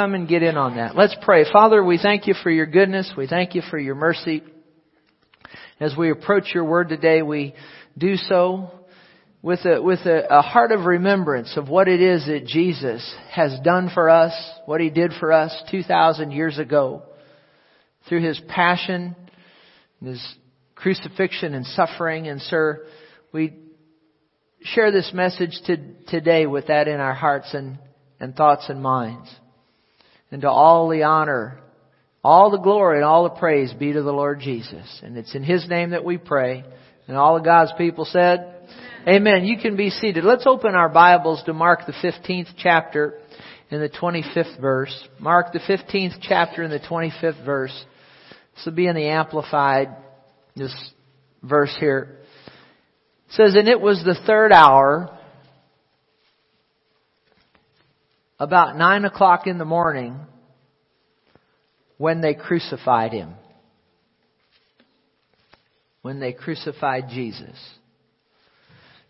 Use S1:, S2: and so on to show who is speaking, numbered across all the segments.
S1: come and get in on that. Let's pray. Father, we thank you for your goodness. We thank you for your mercy. As we approach your word today, we do so with a, with a, a heart of remembrance of what it is that Jesus has done for us, what he did for us 2,000 years ago through his passion, his crucifixion and suffering. And sir, we share this message to, today with that in our hearts and, and thoughts and minds. And to all the honor, all the glory and all the praise be to the Lord Jesus. And it's in His name that we pray. And all of God's people said, Amen. You can be seated. Let's open our Bibles to Mark the 15th chapter in the 25th verse. Mark the 15th chapter in the 25th verse. This will be in the Amplified, this verse here. It says, And it was the third hour, about nine o'clock in the morning, when they crucified him. When they crucified Jesus.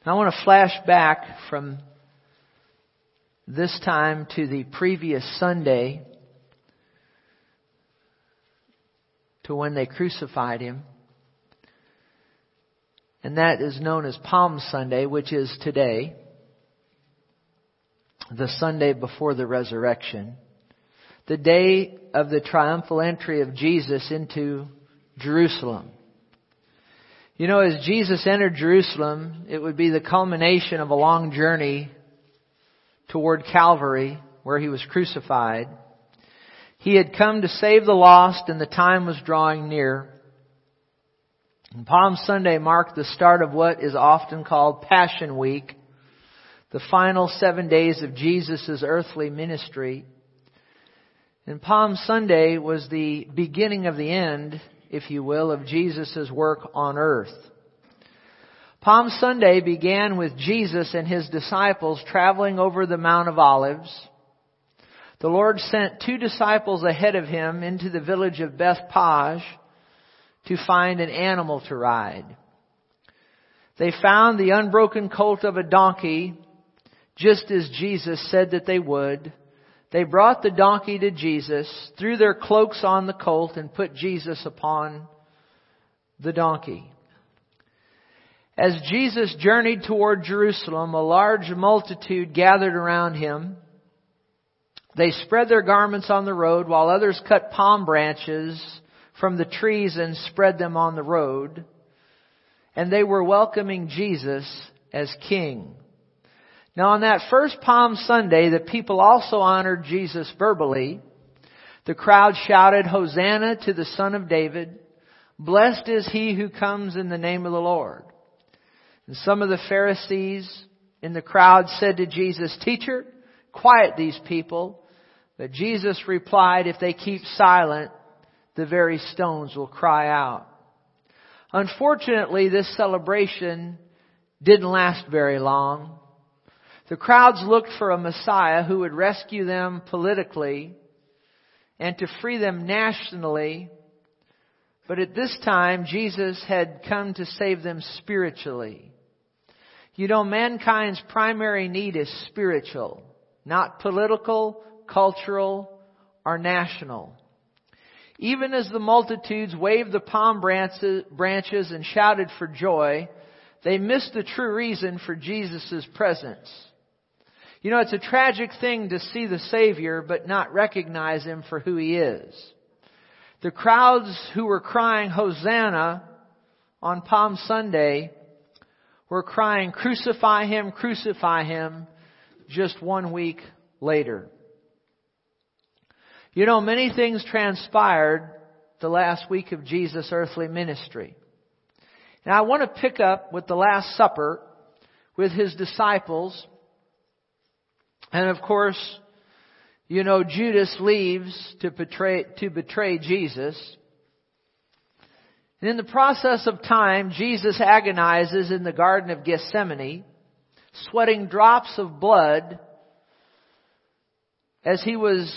S1: Now I want to flash back from this time to the previous Sunday to when they crucified him. And that is known as Palm Sunday, which is today, the Sunday before the resurrection, the day of the triumphal entry of Jesus into Jerusalem. You know, as Jesus entered Jerusalem, it would be the culmination of a long journey toward Calvary, where he was crucified. He had come to save the lost, and the time was drawing near. And Palm Sunday marked the start of what is often called Passion Week, the final seven days of Jesus' earthly ministry. And Palm Sunday was the beginning of the end if you will, of Jesus' work on earth. Palm Sunday began with Jesus and his disciples traveling over the Mount of Olives. The Lord sent two disciples ahead of him into the village of Bethphage to find an animal to ride. They found the unbroken colt of a donkey, just as Jesus said that they would, they brought the donkey to Jesus, threw their cloaks on the colt, and put Jesus upon the donkey. As Jesus journeyed toward Jerusalem, a large multitude gathered around him. They spread their garments on the road while others cut palm branches from the trees and spread them on the road. And they were welcoming Jesus as king. Now on that first Palm Sunday, the people also honored Jesus verbally. The crowd shouted, Hosanna to the Son of David. Blessed is he who comes in the name of the Lord. And some of the Pharisees in the crowd said to Jesus, Teacher, quiet these people. But Jesus replied, If they keep silent, the very stones will cry out. Unfortunately, this celebration didn't last very long. The crowds looked for a Messiah who would rescue them politically and to free them nationally. But at this time, Jesus had come to save them spiritually. You know, mankind's primary need is spiritual, not political, cultural, or national. Even as the multitudes waved the palm branches and shouted for joy, they missed the true reason for Jesus' presence. You know, it's a tragic thing to see the Savior but not recognize Him for who He is. The crowds who were crying Hosanna on Palm Sunday were crying crucify Him, crucify Him just one week later. You know, many things transpired the last week of Jesus' earthly ministry. Now I want to pick up with the Last Supper with His disciples and of course, you know, Judas leaves to betray, to betray Jesus. And in the process of time, Jesus agonizes in the Garden of Gethsemane, sweating drops of blood as he was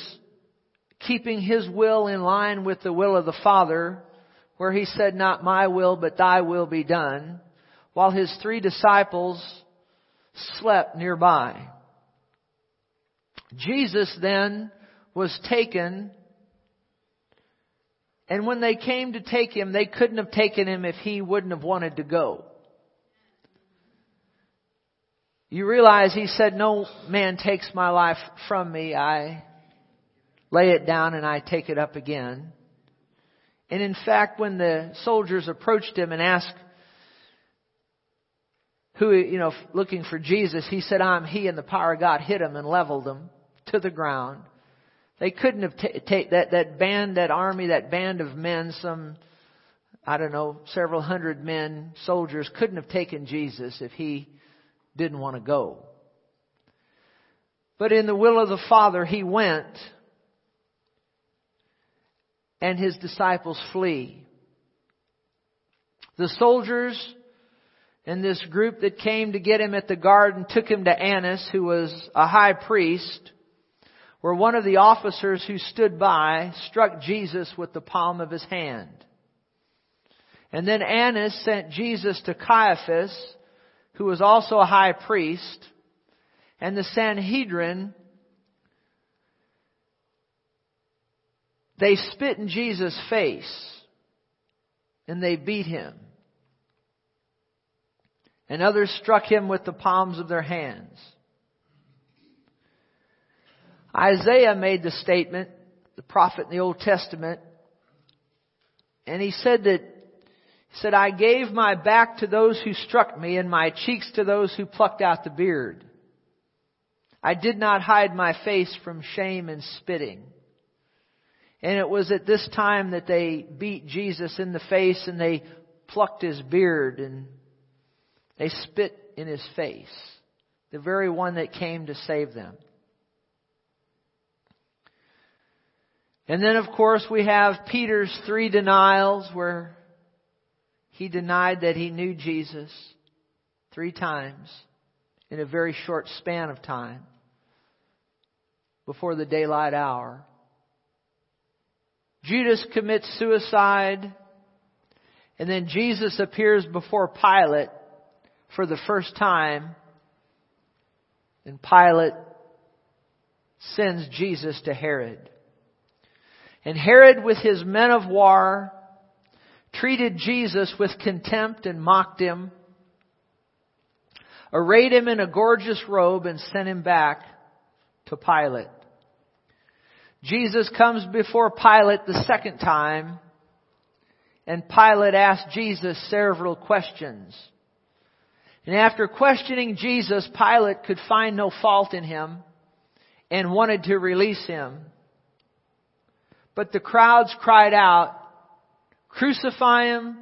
S1: keeping his will in line with the will of the Father, where he said, not my will, but thy will be done, while his three disciples slept nearby. Jesus then was taken, and when they came to take him, they couldn't have taken him if he wouldn't have wanted to go. You realize he said, No man takes my life from me. I lay it down and I take it up again. And in fact, when the soldiers approached him and asked who, you know, looking for Jesus, he said, I'm he, and the power of God hit him and leveled him to the ground. They couldn't have taken that, that band, that army, that band of men, some, I don't know, several hundred men, soldiers, couldn't have taken Jesus if he didn't want to go. But in the will of the Father, he went and his disciples flee. The soldiers and this group that came to get him at the garden took him to Annas, who was a high priest, where one of the officers who stood by struck Jesus with the palm of his hand. And then Annas sent Jesus to Caiaphas, who was also a high priest, and the Sanhedrin They spit in Jesus' face and they beat him. And others struck him with the palms of their hands. Isaiah made the statement, the prophet in the Old Testament, and he said that he said, I gave my back to those who struck me and my cheeks to those who plucked out the beard. I did not hide my face from shame and spitting. And it was at this time that they beat Jesus in the face and they plucked his beard and they spit in his face. The very one that came to save them. And then of course we have Peter's three denials where he denied that he knew Jesus three times in a very short span of time before the daylight hour. Judas commits suicide. And then Jesus appears before Pilate for the first time. And Pilate sends Jesus to Herod. And Herod, with his men of war, treated Jesus with contempt and mocked him, arrayed him in a gorgeous robe, and sent him back to Pilate. Jesus comes before Pilate the second time, and Pilate asks Jesus several questions. And after questioning Jesus, Pilate could find no fault in him and wanted to release him. But the crowds cried out, Crucify him!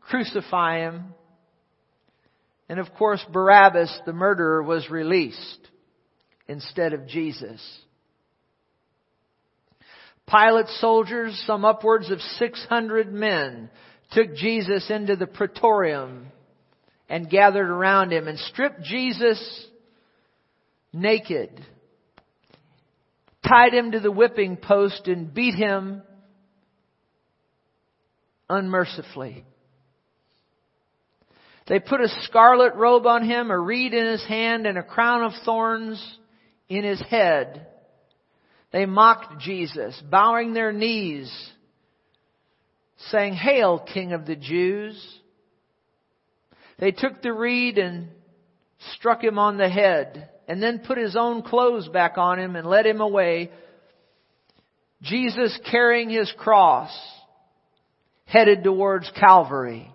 S1: Crucify him! And of course, Barabbas, the murderer, was released instead of Jesus. Pilate's soldiers, some upwards of 600 men, took Jesus into the praetorium and gathered around him and stripped Jesus naked, tied him to the whipping post and beat him unmercifully. They put a scarlet robe on him, a reed in his hand, and a crown of thorns in his head. They mocked Jesus, bowing their knees, saying, Hail, King of the Jews. They took the reed and struck him on the head, and then put his own clothes back on him and led him away. Jesus carrying his cross, headed towards Calvary.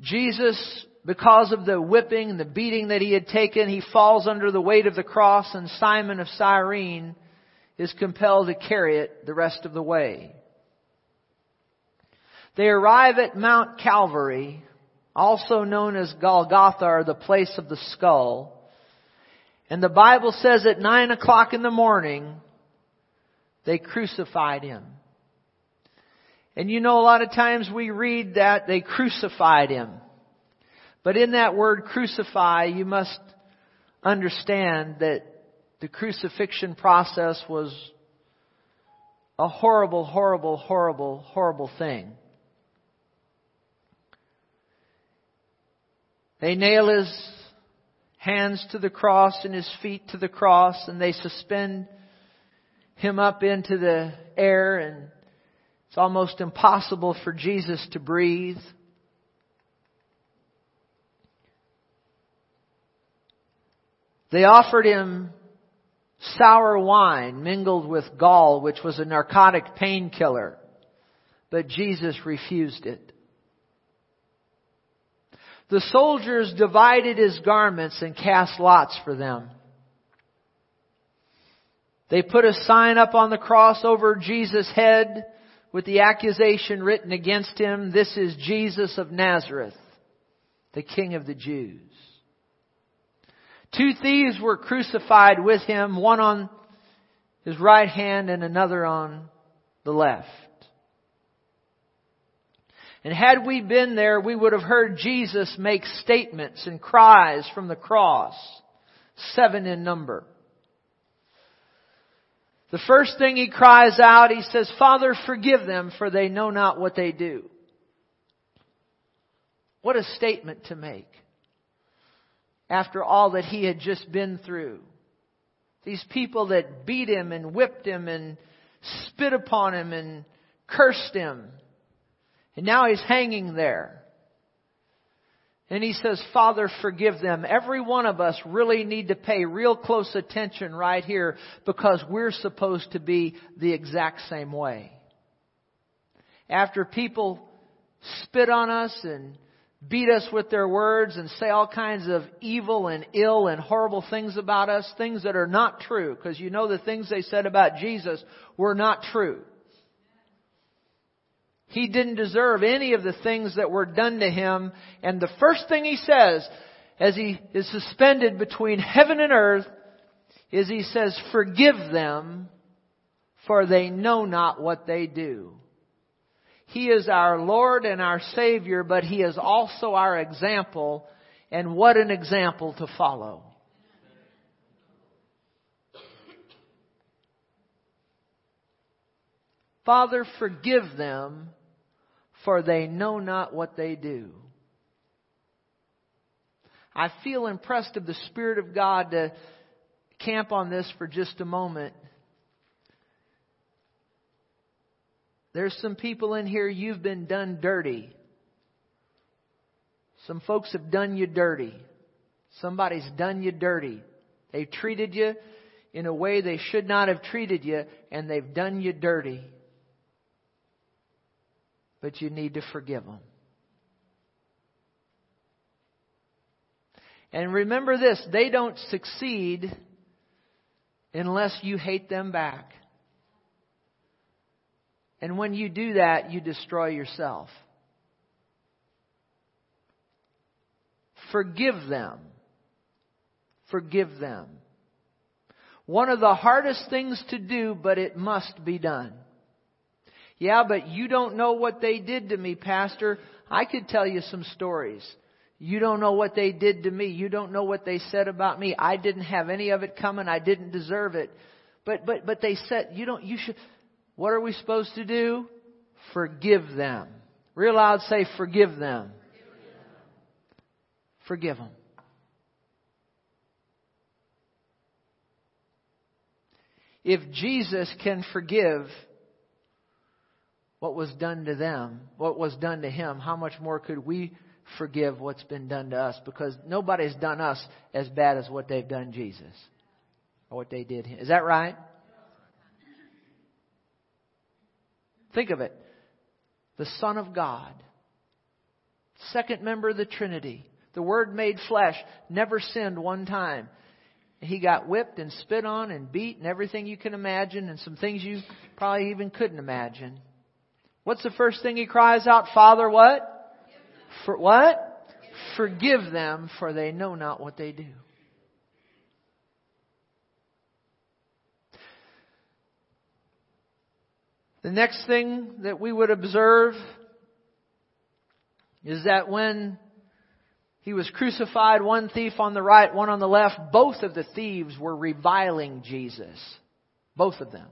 S1: Jesus because of the whipping and the beating that he had taken, he falls under the weight of the cross and Simon of Cyrene is compelled to carry it the rest of the way. They arrive at Mount Calvary, also known as Golgotha or the place of the skull. And the Bible says at nine o'clock in the morning, they crucified him. And you know, a lot of times we read that they crucified him. But in that word crucify, you must understand that the crucifixion process was a horrible, horrible, horrible, horrible thing. They nail his hands to the cross and his feet to the cross and they suspend him up into the air and it's almost impossible for Jesus to breathe. They offered him sour wine mingled with gall, which was a narcotic painkiller, but Jesus refused it. The soldiers divided his garments and cast lots for them. They put a sign up on the cross over Jesus' head with the accusation written against him, This is Jesus of Nazareth, the King of the Jews. Two thieves were crucified with him, one on his right hand and another on the left. And had we been there, we would have heard Jesus make statements and cries from the cross, seven in number. The first thing he cries out, he says, Father, forgive them, for they know not what they do. What a statement to make after all that he had just been through. These people that beat him and whipped him and spit upon him and cursed him. And now he's hanging there. And he says, Father, forgive them. Every one of us really need to pay real close attention right here because we're supposed to be the exact same way. After people spit on us and beat us with their words and say all kinds of evil and ill and horrible things about us, things that are not true, because you know the things they said about Jesus were not true. He didn't deserve any of the things that were done to him. And the first thing he says as he is suspended between heaven and earth is he says, forgive them for they know not what they do. He is our Lord and our Savior, but He is also our example. And what an example to follow. Father, forgive them for they know not what they do. I feel impressed of the Spirit of God to camp on this for just a moment. There's some people in here you've been done dirty. Some folks have done you dirty. Somebody's done you dirty. They've treated you in a way they should not have treated you, and they've done you dirty but you need to forgive them. And remember this they don't succeed unless you hate them back. And when you do that, you destroy yourself. Forgive them. Forgive them. One of the hardest things to do, but it must be done. Yeah, but you don't know what they did to me, Pastor. I could tell you some stories. You don't know what they did to me. You don't know what they said about me. I didn't have any of it coming. I didn't deserve it. But, but, but they said, you don't, you should, what are we supposed to do? Forgive them. Real loud say, forgive them. Forgive them. If Jesus can forgive what was done to them, what was done to him, how much more could we forgive what's been done to us? Because nobody's done us as bad as what they've done Jesus. Or what they did. Is that right? Think of it. The Son of God, second member of the Trinity, the Word made flesh, never sinned one time. He got whipped and spit on and beat and everything you can imagine and some things you probably even couldn't imagine. What's the first thing he cries out? Father, what? For what? Forgive them, for they know not what they do. The next thing that we would observe is that when he was crucified, one thief on the right, one on the left, both of the thieves were reviling Jesus. Both of them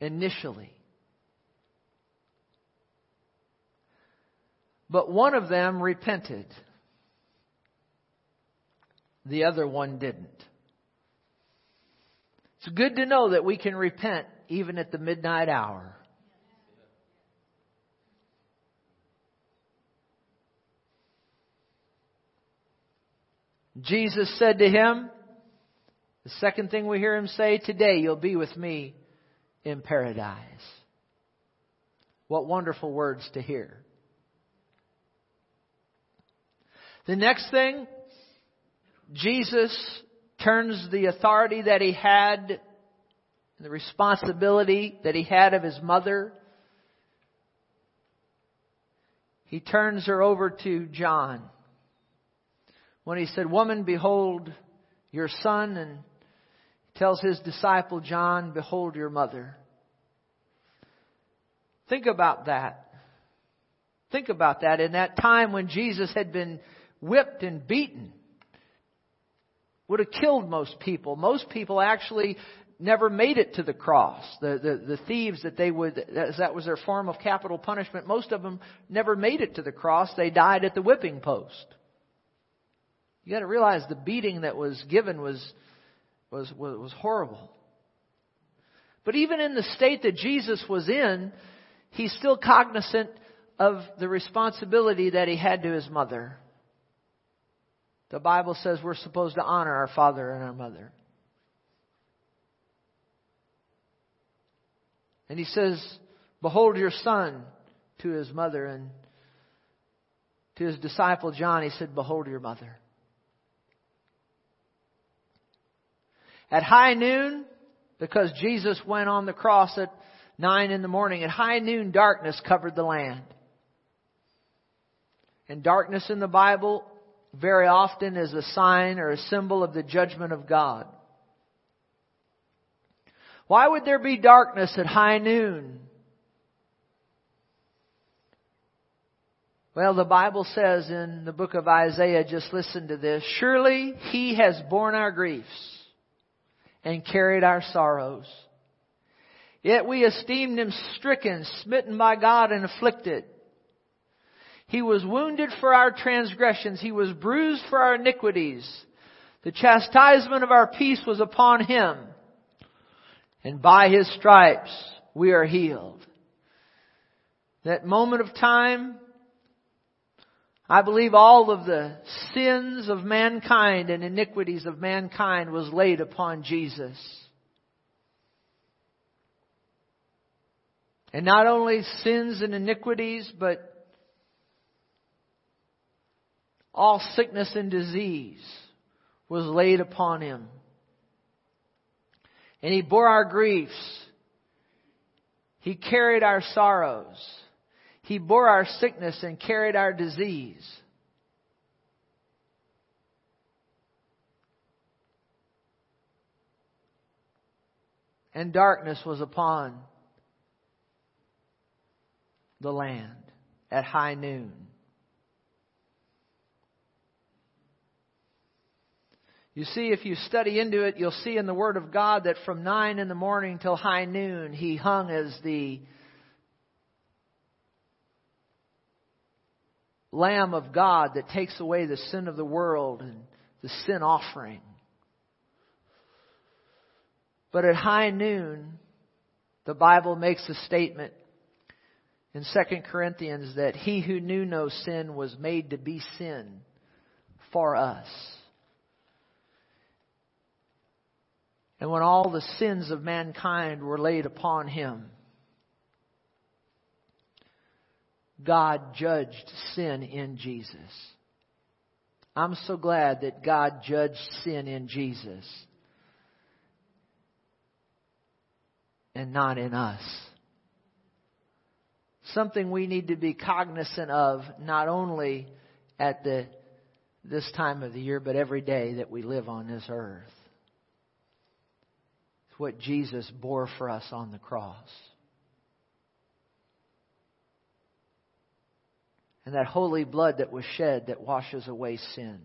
S1: initially. But one of them repented. The other one didn't. It's good to know that we can repent even at the midnight hour. Jesus said to him, the second thing we hear him say, today you'll be with me in paradise. What wonderful words to hear. The next thing, Jesus turns the authority that he had, the responsibility that he had of his mother, he turns her over to John. When he said, Woman, behold your son, and tells his disciple John, Behold your mother. Think about that. Think about that. In that time when Jesus had been whipped and beaten, would have killed most people. Most people actually never made it to the cross. The, the, the thieves that they would, as that was their form of capital punishment, most of them never made it to the cross. They died at the whipping post. You got to realize the beating that was given was, was, was, was horrible. But even in the state that Jesus was in, he's still cognizant of the responsibility that he had to his mother. The Bible says we're supposed to honor our father and our mother. And he says, Behold your son to his mother. And to his disciple John, he said, Behold your mother. At high noon, because Jesus went on the cross at nine in the morning, at high noon, darkness covered the land. And darkness in the Bible very often is a sign or a symbol of the judgment of God. Why would there be darkness at high noon? Well, the Bible says in the book of Isaiah, just listen to this, surely he has borne our griefs and carried our sorrows. Yet we esteemed him stricken, smitten by God, and afflicted. He was wounded for our transgressions. He was bruised for our iniquities. The chastisement of our peace was upon him. And by his stripes we are healed. That moment of time I believe all of the sins of mankind and iniquities of mankind was laid upon Jesus. And not only sins and iniquities, but all sickness and disease was laid upon him. And he bore our griefs. He carried our sorrows. He bore our sickness and carried our disease. And darkness was upon the land at high noon. You see, if you study into it, you'll see in the Word of God that from nine in the morning till high noon, He hung as the Lamb of God that takes away the sin of the world and the sin offering. But at high noon, the Bible makes a statement in 2 Corinthians that he who knew no sin was made to be sin for us. And when all the sins of mankind were laid upon him, God judged sin in Jesus. I'm so glad that God judged sin in Jesus and not in us. Something we need to be cognizant of not only at the, this time of the year, but every day that we live on this earth. It's what Jesus bore for us on the cross. And that holy blood that was shed that washes away sin.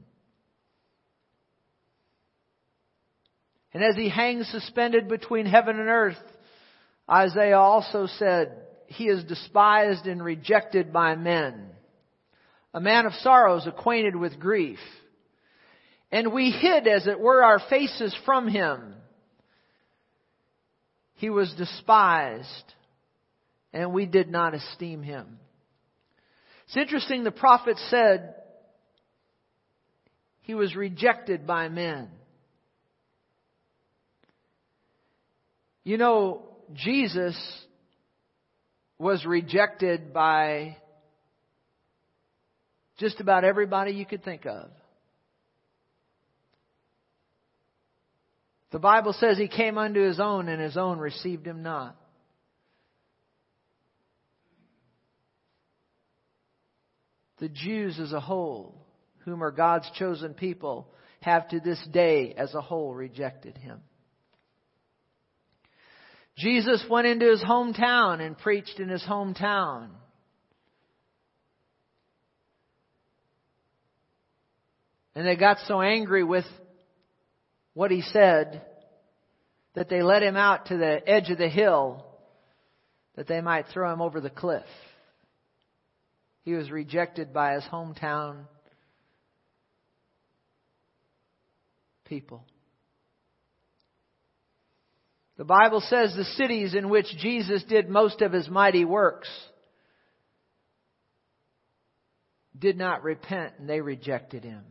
S1: And as he hangs suspended between heaven and earth, Isaiah also said, He is despised and rejected by men, a man of sorrows, acquainted with grief. And we hid, as it were, our faces from him. He was despised, and we did not esteem him. It's interesting, the prophet said he was rejected by men. You know, Jesus was rejected by just about everybody you could think of. The Bible says he came unto his own, and his own received him not. The Jews as a whole, whom are God's chosen people, have to this day as a whole rejected him. Jesus went into his hometown and preached in his hometown. And they got so angry with what he said that they led him out to the edge of the hill that they might throw him over the cliff. He was rejected by his hometown people. The Bible says the cities in which Jesus did most of his mighty works did not repent and they rejected him.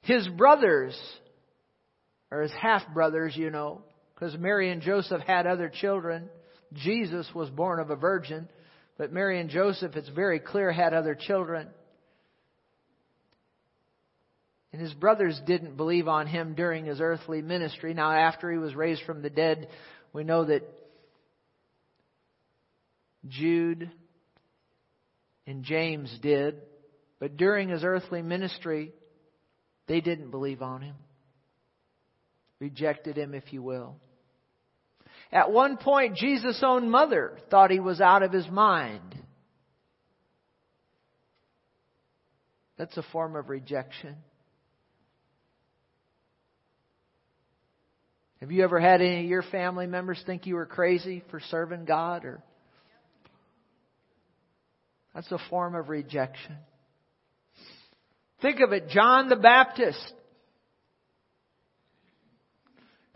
S1: His brothers, or his half brothers, you know, because Mary and Joseph had other children. Jesus was born of a virgin, but Mary and Joseph, it's very clear, had other children. And his brothers didn't believe on him during his earthly ministry. Now, after he was raised from the dead, we know that Jude and James did. But during his earthly ministry, they didn't believe on him. Rejected him, if you will. At one point, Jesus' own mother thought he was out of his mind. That's a form of rejection. Have you ever had any of your family members think you were crazy for serving God or That's a form of rejection. Think of it, John the Baptist,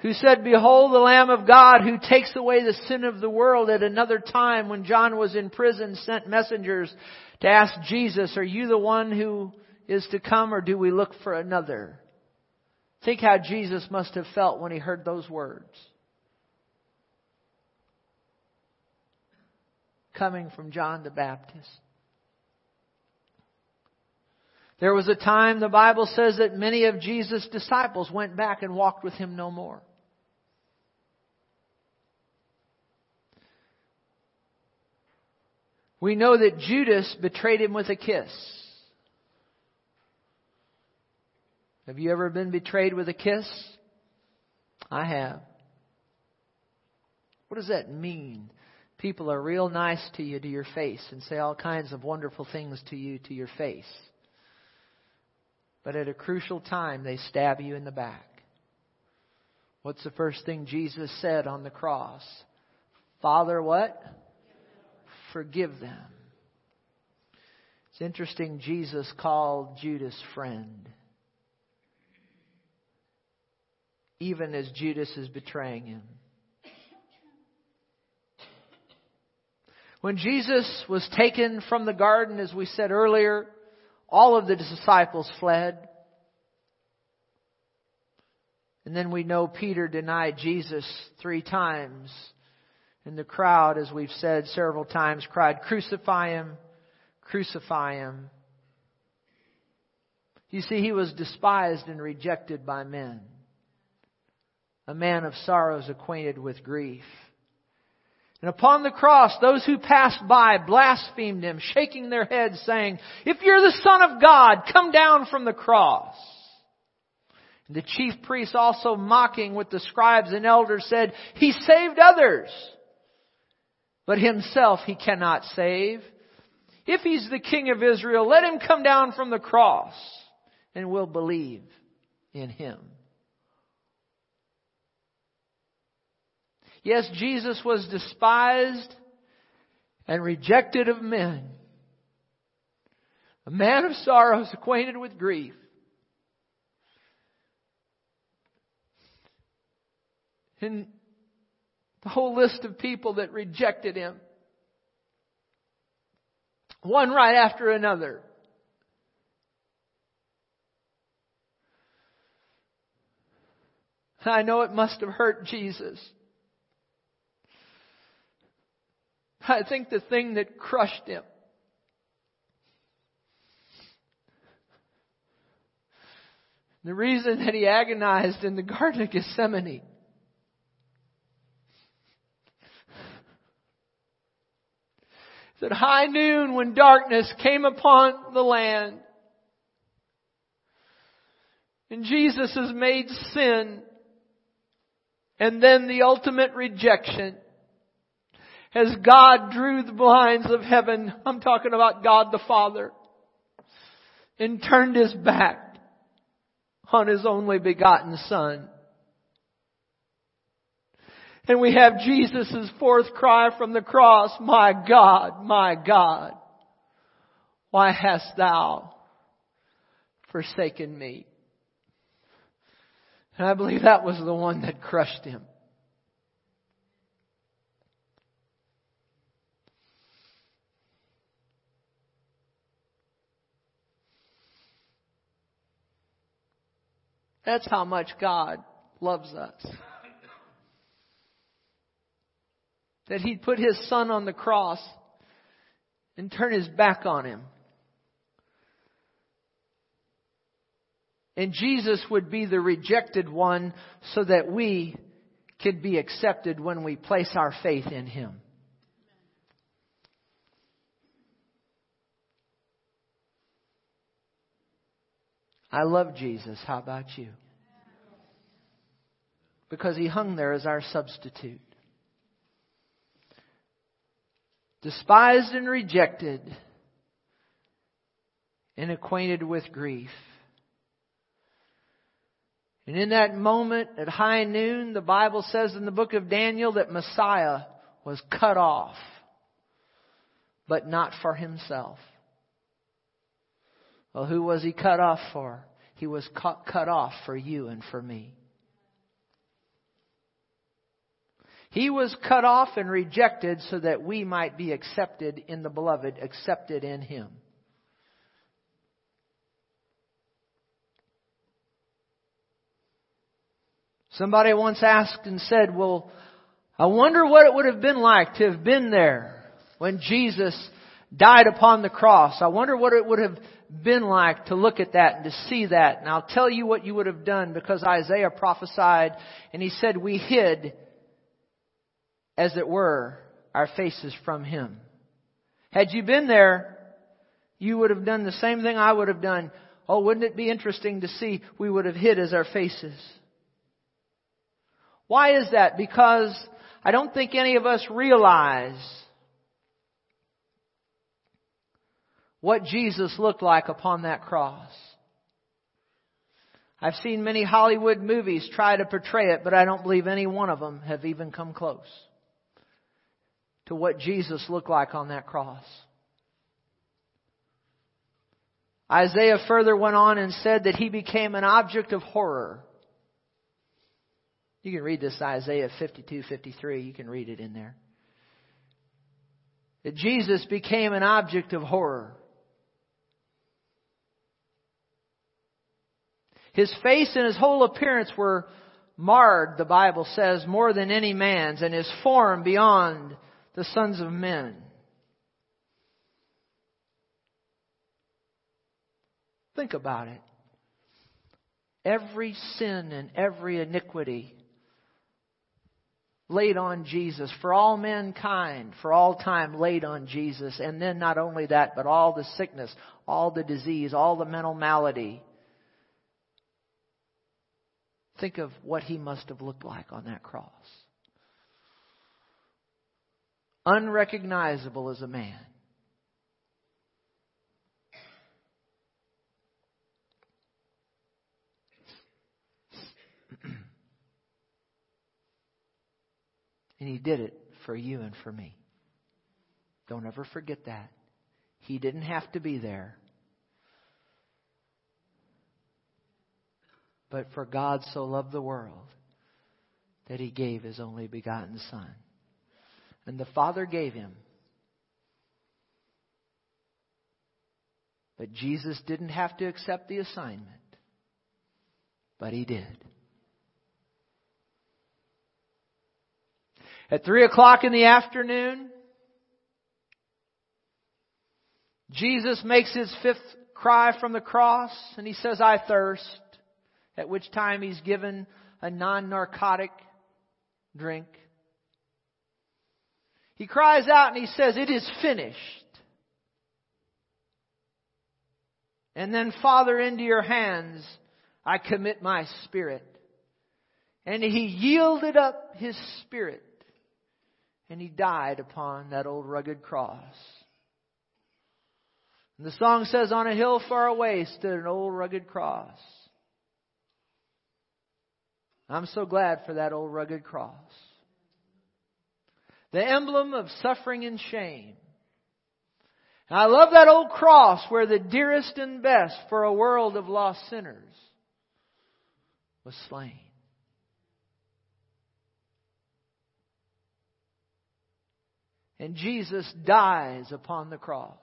S1: who said, Behold the Lamb of God who takes away the sin of the world at another time when John was in prison sent messengers to ask Jesus, Are you the one who is to come or do we look for another? Think how Jesus must have felt when he heard those words. Coming from John the Baptist. There was a time, the Bible says, that many of Jesus' disciples went back and walked with him no more. We know that Judas betrayed him with a kiss. Have you ever been betrayed with a kiss? I have. What does that mean? People are real nice to you to your face and say all kinds of wonderful things to you to your face. But at a crucial time, they stab you in the back. What's the first thing Jesus said on the cross? Father, what? Forgive them. It's interesting, Jesus called Judas friend. Even as Judas is betraying him. When Jesus was taken from the garden, as we said earlier, all of the disciples fled. And then we know Peter denied Jesus three times. And the crowd, as we've said several times, cried, Crucify him! Crucify him! You see, he was despised and rejected by men. A man of sorrows acquainted with grief. And upon the cross, those who passed by blasphemed him, shaking their heads, saying, If you're the Son of God, come down from the cross. And the chief priests also mocking with the scribes and elders said, He saved others, but himself he cannot save. If he's the king of Israel, let him come down from the cross and we'll believe in him. Yes, Jesus was despised and rejected of men. A man of sorrows, acquainted with grief. And the whole list of people that rejected him. One right after another. I know it must have hurt Jesus. I think the thing that crushed him the reason that he agonized in the Garden of Gethsemane at high noon when darkness came upon the land and Jesus has made sin and then the ultimate rejection as God drew the blinds of heaven, I'm talking about God the Father, and turned his back on his only begotten Son. And we have Jesus' fourth cry from the cross, My God, my God, why hast thou forsaken me? And I believe that was the one that crushed him. That's how much God loves us. That He'd put His Son on the cross and turn His back on Him. And Jesus would be the rejected one so that we could be accepted when we place our faith in Him. I love Jesus. How about you? Because he hung there as our substitute. Despised and rejected and acquainted with grief. And in that moment at high noon, the Bible says in the book of Daniel that Messiah was cut off, but not for himself. Well, who was he cut off for? He was cut, off for you and for me. He was cut off and rejected so that we might be accepted in the beloved, accepted in Him. Somebody once asked and said, Well, I wonder what it would have been like to have been there when Jesus died upon the cross. I wonder what it would have been like to look at that and to see that. And I'll tell you what you would have done because Isaiah prophesied and he said, We hid, as it were, our faces from him. Had you been there, you would have done the same thing I would have done. Oh, wouldn't it be interesting to see we would have hid as our faces? Why is that? Because I don't think any of us realize what Jesus looked like upon that cross. I've seen many Hollywood movies try to portray it, but I don't believe any one of them have even come close to what Jesus looked like on that cross. Isaiah further went on and said that he became an object of horror. You can read this Isaiah 52, 53. You can read it in there. That Jesus became an object of horror. His face and his whole appearance were marred, the Bible says, more than any man's, and his form beyond the sons of men. Think about it. Every sin and every iniquity laid on Jesus, for all mankind, for all time laid on Jesus. And then not only that, but all the sickness, all the disease, all the mental malady, Think of what he must have looked like on that cross. Unrecognizable as a man. and he did it for you and for me. Don't ever forget that. He didn't have to be there. But for God so loved the world that he gave his only begotten Son. And the Father gave him. But Jesus didn't have to accept the assignment. But he did. At three o'clock in the afternoon, Jesus makes his fifth cry from the cross and he says, I thirst, at which time he's given a non-narcotic drink. He cries out and he says, it is finished. And then, Father, into your hands I commit my spirit. And he yielded up his spirit and he died upon that old rugged cross. And the song says, On a hill far away stood an old rugged cross. I'm so glad for that old rugged cross. The emblem of suffering and shame. And I love that old cross where the dearest and best for a world of lost sinners was slain. And Jesus dies upon the cross.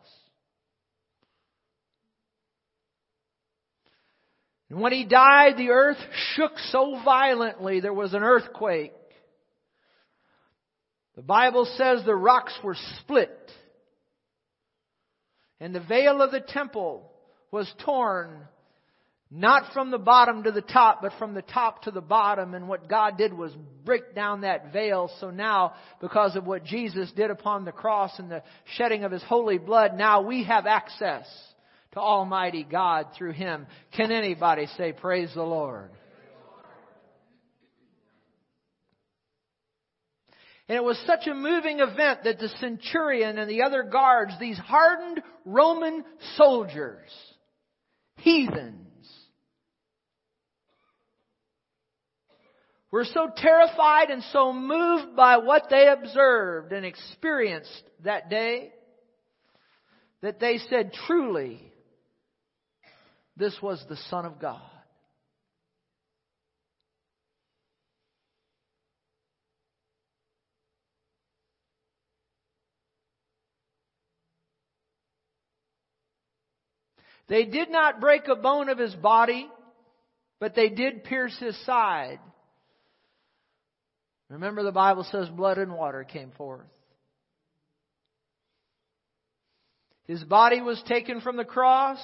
S1: And when he died, the earth shook so violently there was an earthquake. The Bible says the rocks were split. And the veil of the temple was torn not from the bottom to the top, but from the top to the bottom. And what God did was break down that veil. So now, because of what Jesus did upon the cross and the shedding of His holy blood, now we have access to Almighty God through Him. Can anybody say, Praise the Lord? And it was such a moving event that the centurion and the other guards, these hardened Roman soldiers, heathens, were so terrified and so moved by what they observed and experienced that day that they said, truly, this was the Son of God. They did not break a bone of his body, but they did pierce his side. Remember, the Bible says blood and water came forth. His body was taken from the cross,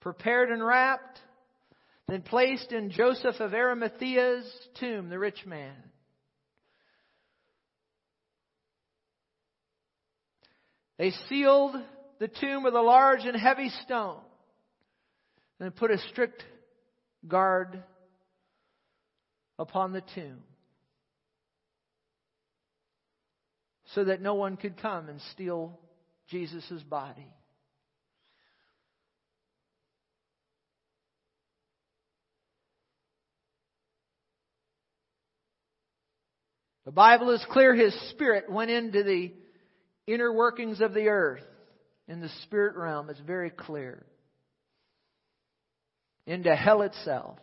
S1: prepared and wrapped, then placed in Joseph of Arimathea's tomb, the rich man. They sealed the tomb with a large and heavy stone and put a strict guard upon the tomb. so that no one could come and steal Jesus' body. The Bible is clear his spirit went into the inner workings of the earth in the spirit realm. It's very clear. Into hell itself.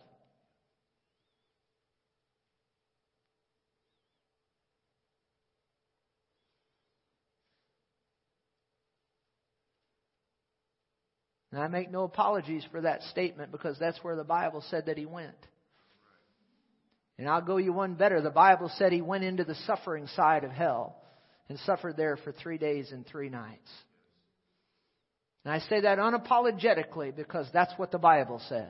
S1: And I make no apologies for that statement because that's where the Bible said that he went. And I'll go you one better. The Bible said he went into the suffering side of hell and suffered there for three days and three nights. And I say that unapologetically because that's what the Bible says.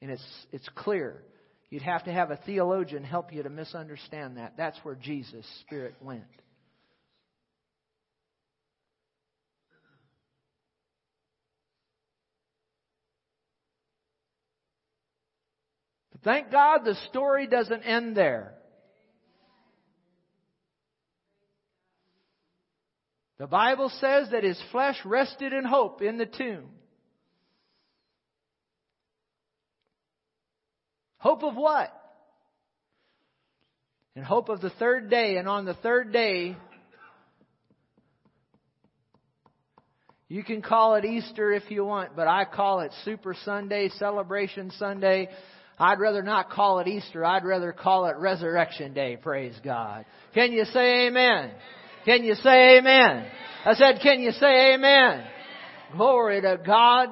S1: And it's, it's clear. You'd have to have a theologian help you to misunderstand that. That's where Jesus' Spirit went. But Thank God the story doesn't end there. The Bible says that his flesh rested in hope in the tomb. Hope of what? In hope of the third day, and on the third day, you can call it Easter if you want, but I call it Super Sunday, Celebration Sunday, I'd rather not call it Easter. I'd rather call it Resurrection Day. Praise God. Can you say amen? Can you say amen? I said, can you say amen? Glory to God.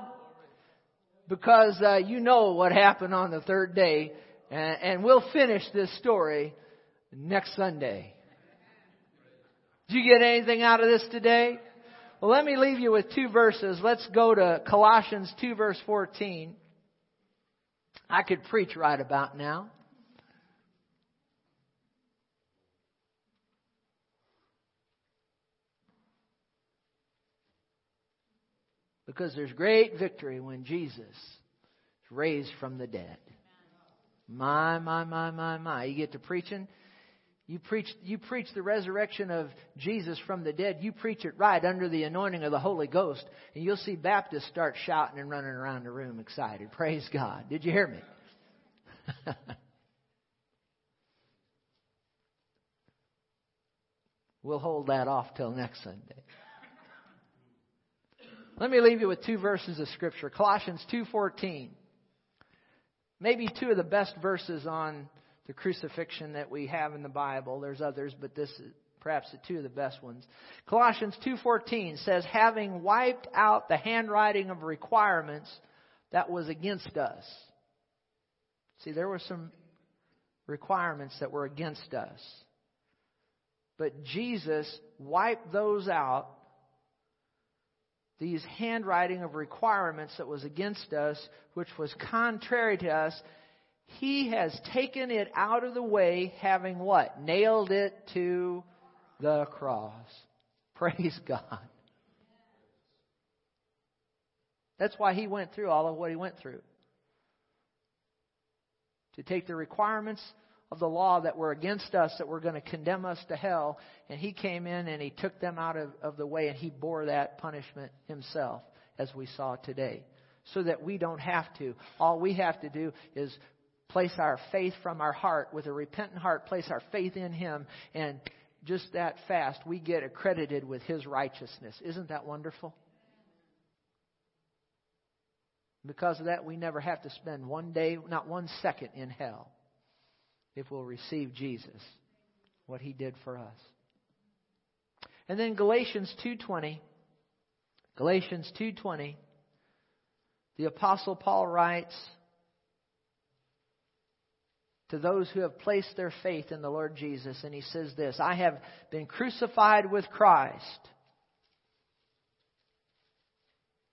S1: Because uh, you know what happened on the third day. And, and we'll finish this story next Sunday. Did you get anything out of this today? Well, let me leave you with two verses. Let's go to Colossians 2 verse 14. I could preach right about now. Because there's great victory when Jesus is raised from the dead. My, my, my, my, my. You get to preaching. You preach, you preach the resurrection of Jesus from the dead. You preach it right under the anointing of the Holy Ghost. And you'll see Baptists start shouting and running around the room excited. Praise God. Did you hear me? we'll hold that off till next Sunday. Let me leave you with two verses of scripture. Colossians 2:14. Maybe two of the best verses on the crucifixion that we have in the Bible. There's others, but this is perhaps the two of the best ones. Colossians 2:14 says having wiped out the handwriting of requirements that was against us. See, there were some requirements that were against us. But Jesus wiped those out these handwriting of requirements that was against us, which was contrary to us, he has taken it out of the way, having what? Nailed it to the cross. Praise God. That's why he went through all of what he went through. To take the requirements of the law that were against us, that were going to condemn us to hell. And he came in and he took them out of, of the way and he bore that punishment himself, as we saw today. So that we don't have to. All we have to do is place our faith from our heart, with a repentant heart, place our faith in him, and just that fast we get accredited with his righteousness. Isn't that wonderful? Because of that, we never have to spend one day, not one second in hell if we'll receive Jesus, what he did for us. And then Galatians 2:20 Galatians 2:20 the apostle Paul writes to those who have placed their faith in the Lord Jesus and he says this I have been crucified with Christ.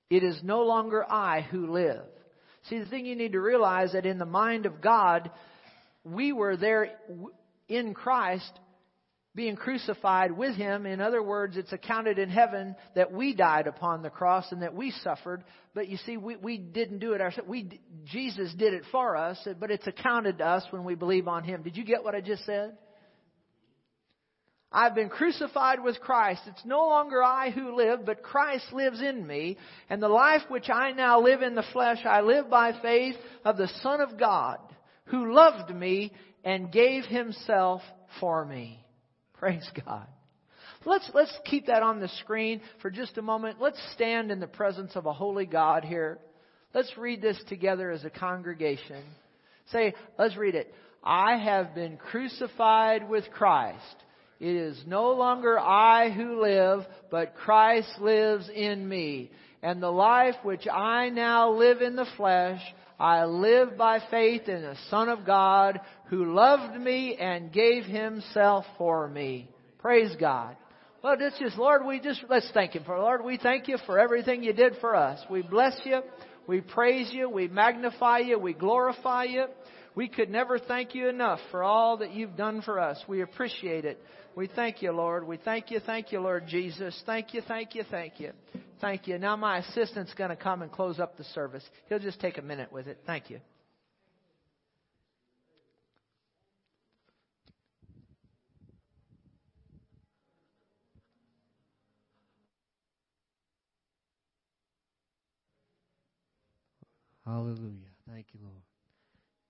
S1: It is no longer I who live. See the thing you need to realize that in the mind of God we were there in Christ being crucified with him. In other words, it's accounted in heaven that we died upon the cross and that we suffered. But you see, we, we didn't do it ourselves. We, Jesus did it for us, but it's accounted to us when we believe on him. Did you get what I just said? I've been crucified with Christ. It's no longer I who live, but Christ lives in me. And the life which I now live in the flesh, I live by faith of the Son of God who loved me and gave himself for me. Praise God. Let's, let's keep that on the screen for just a moment. Let's stand in the presence of a holy God here. Let's read this together as a congregation. Say, let's read it. I have been crucified with Christ. It is no longer I who live, but Christ lives in me. And the life which I now live in the flesh, I live by faith in the Son of God who loved me and gave himself for me. Praise God. Well, it's just, Lord, we just, let's thank Him for, Lord, we thank you for everything you did for us. We bless you. We praise you. We magnify you. We glorify you. We could never thank you enough for all that you've done for us. We appreciate it. We thank you, Lord. We thank you, thank you, Lord Jesus. Thank you, thank you, thank you. Thank you. Now my assistant's going to come and close up the service. He'll just take a minute with it. Thank you.
S2: Hallelujah. Thank you, Lord.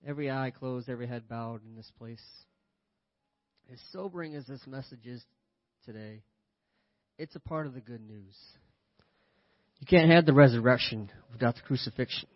S2: Every eye closed, every head bowed in this place. As sobering as this message is today, it's a part of the good news. You can't have the resurrection without the crucifixion.